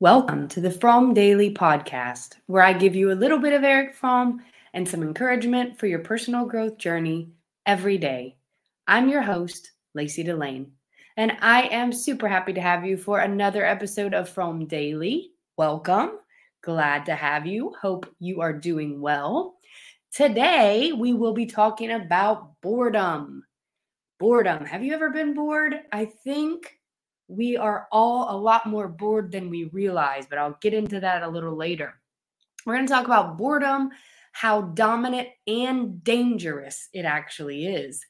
Welcome to the Fromm Daily Podcast, where I give you a little bit of Erich Fromm and some encouragement for your personal growth journey every day. I'm your host, Lacey Delane, and I am super happy to have you for another episode of Fromm Daily. Welcome. Glad to have you. Hope you are doing well. Today, we will be talking about boredom. Boredom. Have you ever been bored? I think we are all a lot more bored than we realize, but I'll get into that a little later. We're going to talk about boredom, how dominant and dangerous it actually is.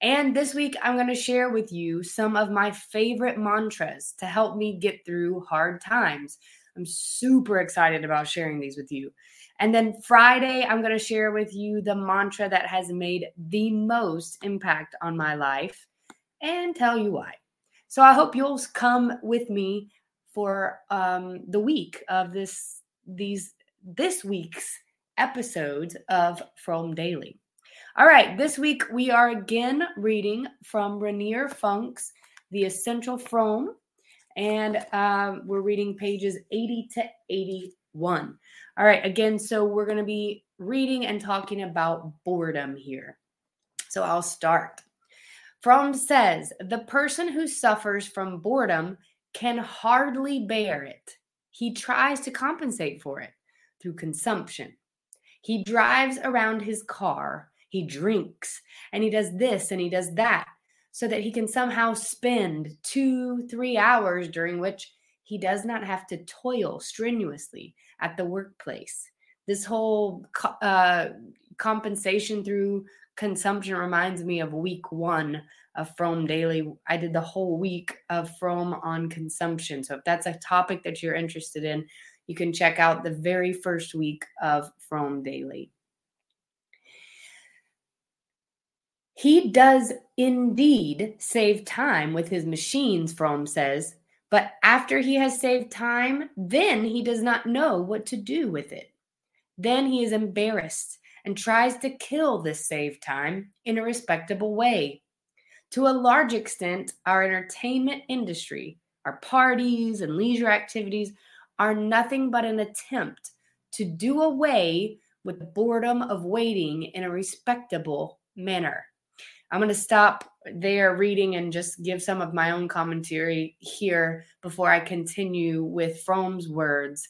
And this week, I'm going to share with you some of my favorite mantras to help me get through hard times. I'm super excited about sharing these with you. And then Friday, I'm going to share with you the mantra that has made the most impact on my life and tell you why. So I hope you'll come with me for um, the week of this these this week's episodes of Fromm Daily. All right, this week we are again reading from Rainer Funk's The Essential Fromm, and um, we're reading pages 80 to 81. All right, again, so we're going to be reading and talking about boredom here. So I'll start. Fromm says the person who suffers from boredom can hardly bear it. He tries to compensate for it through consumption. He drives around his car, he drinks, and he does this and he does that so that he can somehow spend two, three hours during which he does not have to toil strenuously at the workplace. This whole uh, compensation through consumption reminds me of week one of Fromm Daily. I did the whole week of Fromm on consumption. So if that's a topic that you're interested in, you can check out the very first week of Fromm Daily. He does indeed save time with his machines, Fromm says, but after he has saved time, then he does not know what to do with it. Then he is embarrassed and tries to kill this saved time in a respectable way. To a large extent, our entertainment industry, our parties and leisure activities, are nothing but an attempt to do away with the boredom of waiting in a respectable manner. I'm going to stop there reading and just give some of my own commentary here before I continue with Fromm's words.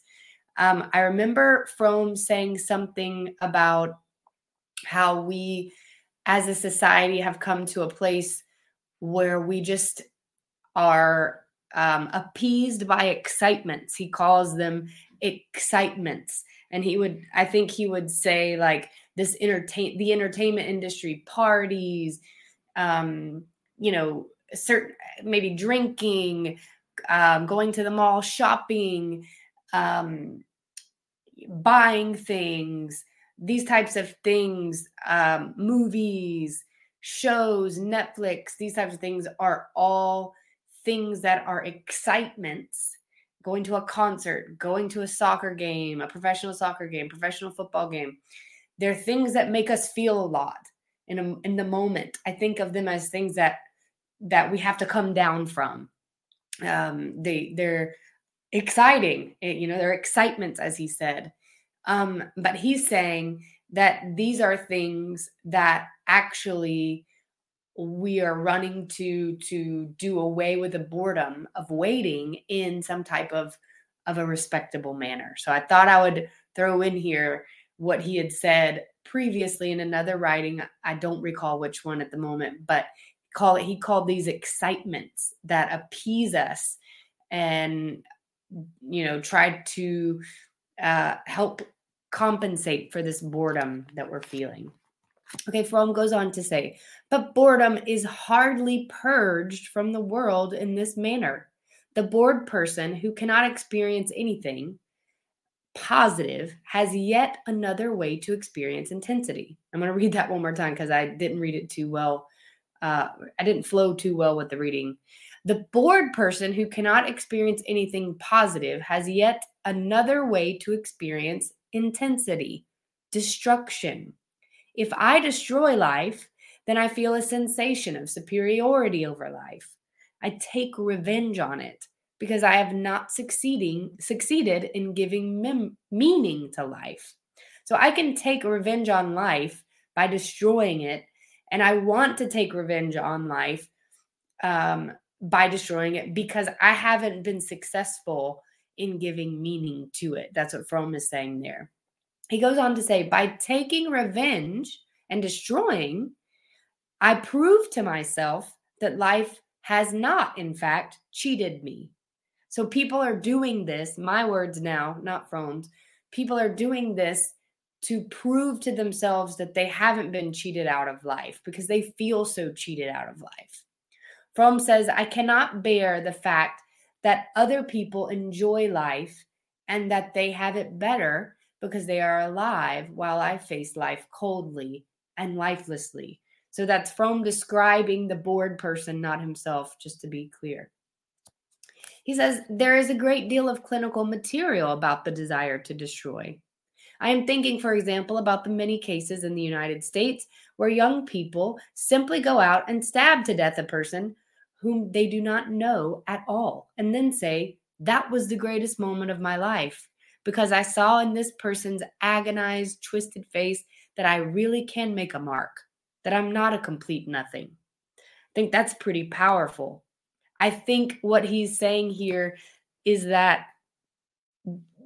Um, I remember Fromm saying something about how we as a society have come to a place where we just are um, appeased by excitements. He calls them excitements. And he would, I think he would say, like, this entertain the entertainment industry, parties, um, you know, certain maybe drinking, um, going to the mall, shopping, um, buying things, these types of things, um, movies, shows, Netflix, these types of things are all things that are excitements. Going to a concert, going to a soccer game, a professional soccer game, professional football game. They're things that make us feel a lot in a, in the moment. I think of them as things that that we have to come down from. Um, they they're exciting, eh, you know, they're excitements, as he said. Um, but he's saying that these are things that actually we are running to to do away with the boredom of waiting in some type of of a respectable manner. So I thought I would throw in here what he had said previously in another writing. I don't recall which one at the moment, but call it he called these excitements that appease us and you know tried to uh, help compensate for this boredom that we're feeling. Okay, Fromm goes on to say, but boredom is hardly purged from the world in this manner. The bored person who cannot experience anything positive has yet another way to experience intensity. I'm going to read that one more time because I didn't read it too well. Uh, I didn't flow too well with the reading. The bored person who cannot experience anything positive has yet another way to experience intensity, destruction. If I destroy life, then I feel a sensation of superiority over life. I take revenge on it because I have not succeeding succeeded in giving mem- meaning to life. So I can take revenge on life by destroying it, and I want to take revenge on life um, by destroying it because I haven't been successful in giving meaning to it. That's what Fromm is saying there. He goes on to say, by taking revenge and destroying, I prove to myself that life has not, in fact, cheated me. So people are doing this, my words now, not Fromm's, people are doing this to prove to themselves that they haven't been cheated out of life because they feel so cheated out of life. Fromm says, I cannot bear the fact that other people enjoy life and that they have it better because they are alive while I face life coldly and lifelessly. So that's Fromm describing the bored person, not himself, just to be clear. He says there is a great deal of clinical material about the desire to destroy. I am thinking, for example, about the many cases in the United States where young people simply go out and stab to death a person whom they do not know at all, and then say, That was the greatest moment of my life because I saw in this person's agonized, twisted face that I really can make a mark, that I'm not a complete nothing. I think that's pretty powerful. I think what he's saying here is that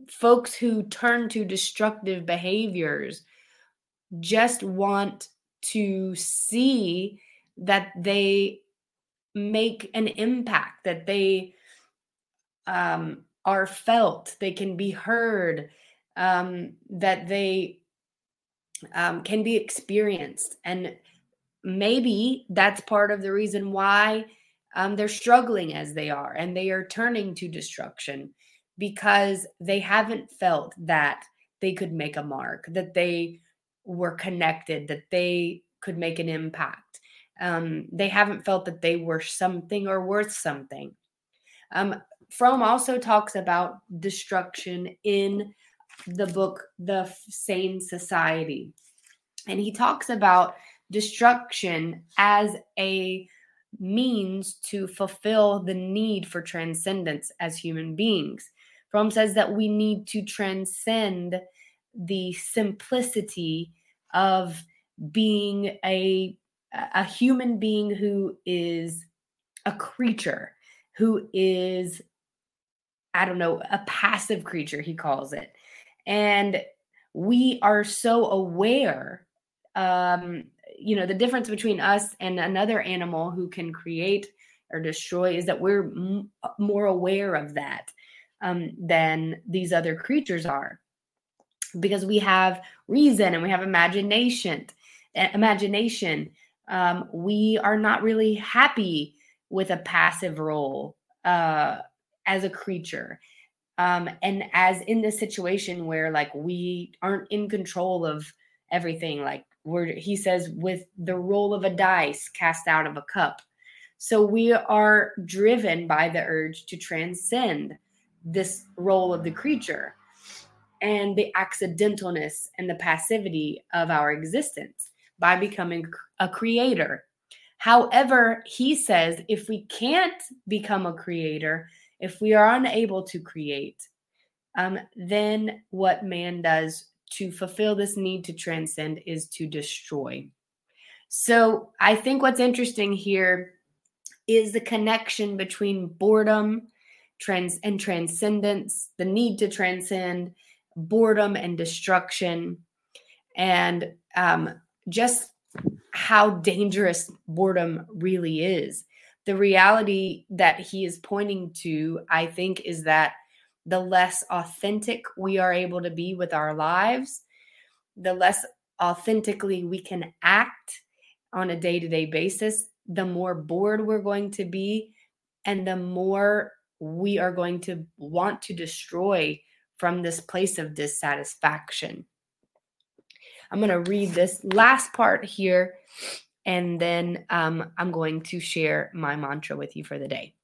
folks who turn to destructive behaviors just want to see that they make an impact, that they um, are felt, they can be heard, um, that they um, can be experienced. And maybe that's part of the reason why um, they're struggling as they are and they are turning to destruction because they haven't felt that they could make a mark, that they were connected, that they could make an impact um, they haven't felt that they were something or worth something. Um, Fromm also talks about destruction in the book The Sane Society. And he talks about destruction as a means to fulfill the need for transcendence as human beings. Fromm says that we need to transcend the simplicity of being a a human being who is a creature, who is, I don't know, a passive creature, he calls it. And we are so aware, um, you know, the difference between us and another animal who can create or destroy is that we're m- more aware of that um, than these other creatures are because we have reason and we have imagination imagination um, we are not really happy with a passive role uh, as a creature. Um, and as in this situation where like we aren't in control of everything, like we're, he says, with the roll of a dice cast out of a cup. So we are driven by the urge to transcend this role of the creature and the accidentalness and the passivity of our existence by becoming a creator. However, he says if we can't become a creator, if we are unable to create, um, then what man does to fulfill this need to transcend is to destroy. So I think what's interesting here is the connection between boredom trans and transcendence, the need to transcend, boredom and destruction, and um, just how dangerous boredom really is. The reality that he is pointing to, I think, is that the less authentic we are able to be with our lives, the less authentically we can act on a day to day basis, the more bored we're going to be, and the more we are going to want to destroy from this place of dissatisfaction. I'm going to read this last part here, and then um, I'm going to share my mantra with you for the day.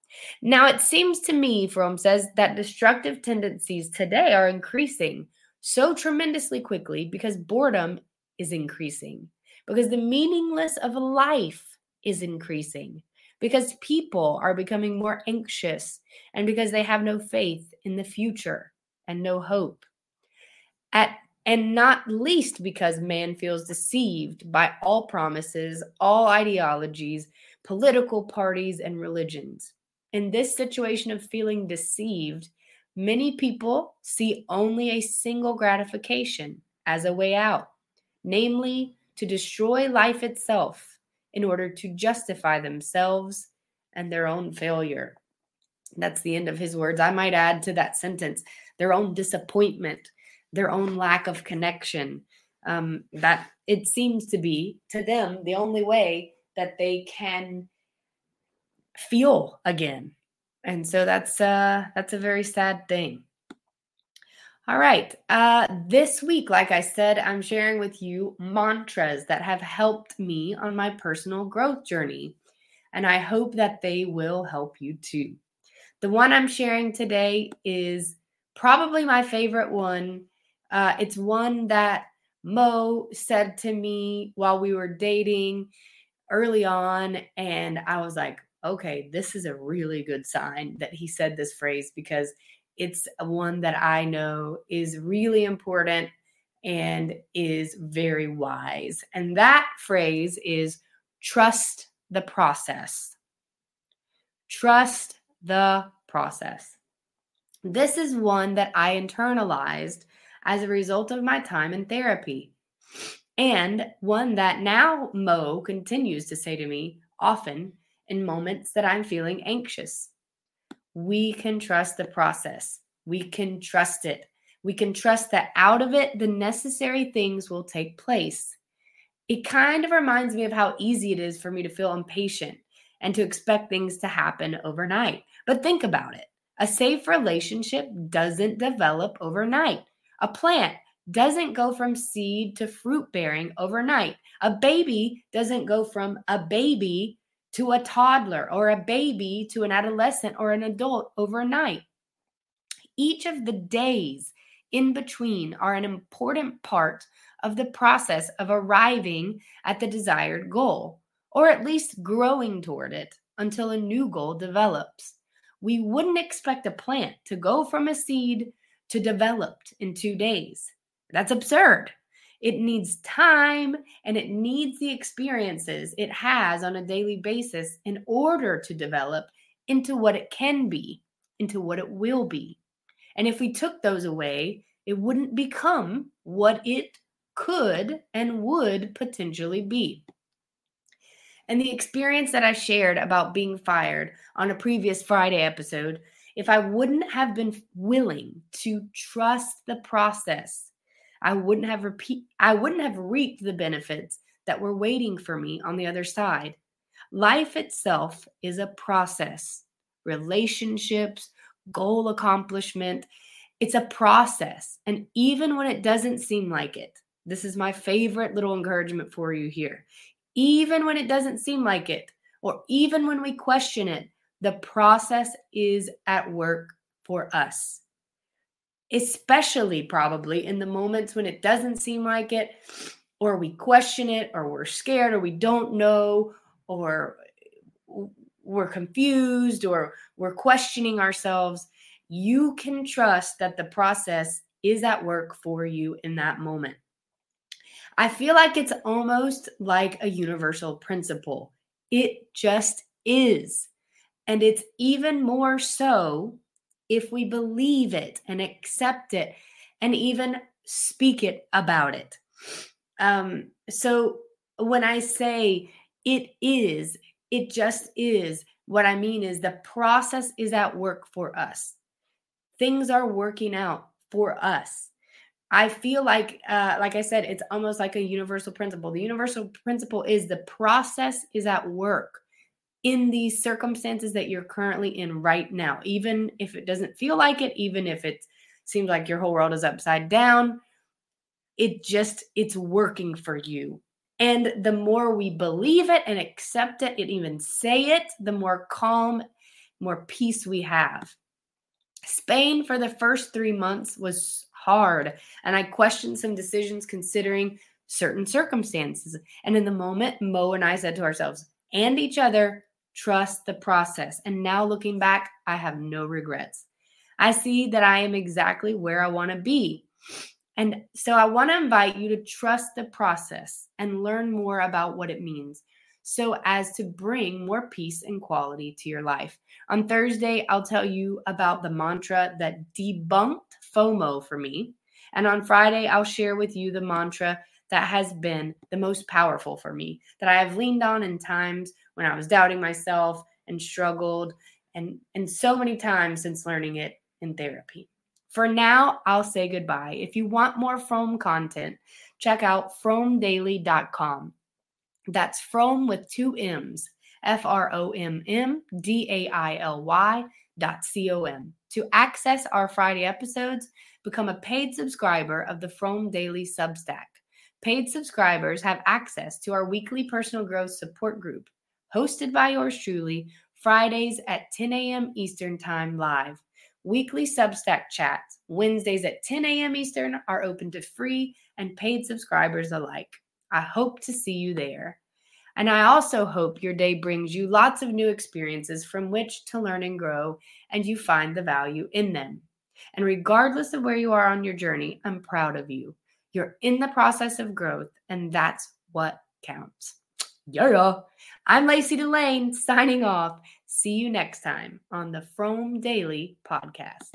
Now, it seems to me, Fromm says, that destructive tendencies today are increasing so tremendously quickly because boredom is increasing, because the meaningless of life is increasing, because people are becoming more anxious and because they have no faith in the future and no hope. At and not least because man feels deceived by all promises, all ideologies, political parties, and religions. In this situation of feeling deceived, many people see only a single gratification as a way out, namely to destroy life itself in order to justify themselves and their own failure. That's the end of his words. I might add to that sentence their own disappointment their own lack of connection. Um, that it seems to be to them the only way that they can feel again. And so that's uh that's a very sad thing. All right. Uh this week like I said, I'm sharing with you mantras that have helped me on my personal growth journey. And I hope that they will help you too. The one I'm sharing today is probably my favorite one uh, it's one that Mo said to me while we were dating early on. And I was like, okay, this is a really good sign that he said this phrase because it's one that I know is really important and is very wise. And that phrase is trust the process. Trust the process. This is one that I internalized as a result of my time in therapy. And one that now Mo continues to say to me often in moments that I'm feeling anxious. We can trust the process. We can trust it. We can trust that out of it, the necessary things will take place. It kind of reminds me of how easy it is for me to feel impatient and to expect things to happen overnight. But think about it a safe relationship doesn't develop overnight. A plant doesn't go from seed to fruit bearing overnight. A baby doesn't go from a baby to a toddler or a baby to an adolescent or an adult overnight. Each of the days in between are an important part of the process of arriving at the desired goal, or at least growing toward it until a new goal develops. We wouldn't expect a plant to go from a seed to developed in two days. That's absurd. It needs time and it needs the experiences it has on a daily basis in order to develop into what it can be, into what it will be. And if we took those away, it wouldn't become what it could and would potentially be. And the experience that I shared about being fired on a previous Friday episode if I wouldn't have been willing to trust the process, I wouldn't have repeat I wouldn't have reaped the benefits that were waiting for me on the other side. Life itself is a process. Relationships, goal accomplishment, it's a process. And even when it doesn't seem like it, this is my favorite little encouragement for you here. Even when it doesn't seem like it, or even when we question it, the process is at work for us. Especially probably in the moments when it doesn't seem like it, or we question it, or we're scared, or we don't know, or we're confused, or we're questioning ourselves. You can trust that the process is at work for you in that moment. I feel like it's almost like a universal principle. It just is. And it's even more so if we believe it and accept it and even speak it about it. Um, so when I say it is, it just is, what I mean is the process is at work for us. Things are working out for us. I feel like, uh, like I said, it's almost like a universal principle. The universal principle is the process is at work in these circumstances that you're currently in right now, even if it doesn't feel like it, even if it seems like your whole world is upside down, it just it's working for you. And the more we believe it and accept it and even say it, the more calm, more peace we have. Spain for the first 3 months was hard, and I questioned some decisions considering certain circumstances. And in the moment, Mo and I said to ourselves and each other, trust the process. And now looking back, I have no regrets. I see that I am exactly where I want to be. And so I want to invite you to trust the process and learn more about what it means so as to bring more peace and quality to your life. On Thursday, I'll tell you about the mantra that debunked FOMO for me. And on Friday, I'll share with you the mantra that has been the most powerful for me, that I have leaned on in times when I was doubting myself and struggled, and, and so many times since learning it in therapy. For now, I'll say goodbye. If you want more Fromm content, check out frommdaily.com. That's Fromm with two M's, F R O M M D A I L Y dot C O M. To access our Friday episodes, become a paid subscriber of the Fromm Daily Substack. Paid subscribers have access to our weekly personal growth support group, hosted by yours truly, Fridays at 10 a.m. Eastern Time live. Weekly Substack chats, Wednesdays at 10 a.m. Eastern, are open to free and paid subscribers alike. I hope to see you there. And I also hope your day brings you lots of new experiences from which to learn and grow, and you find the value in them. And regardless of where you are on your journey, I'm proud of you. You're in the process of growth, and that's what counts. Yeah. I'm Lacey Delane signing off. See you next time on the Fromm Daily podcast.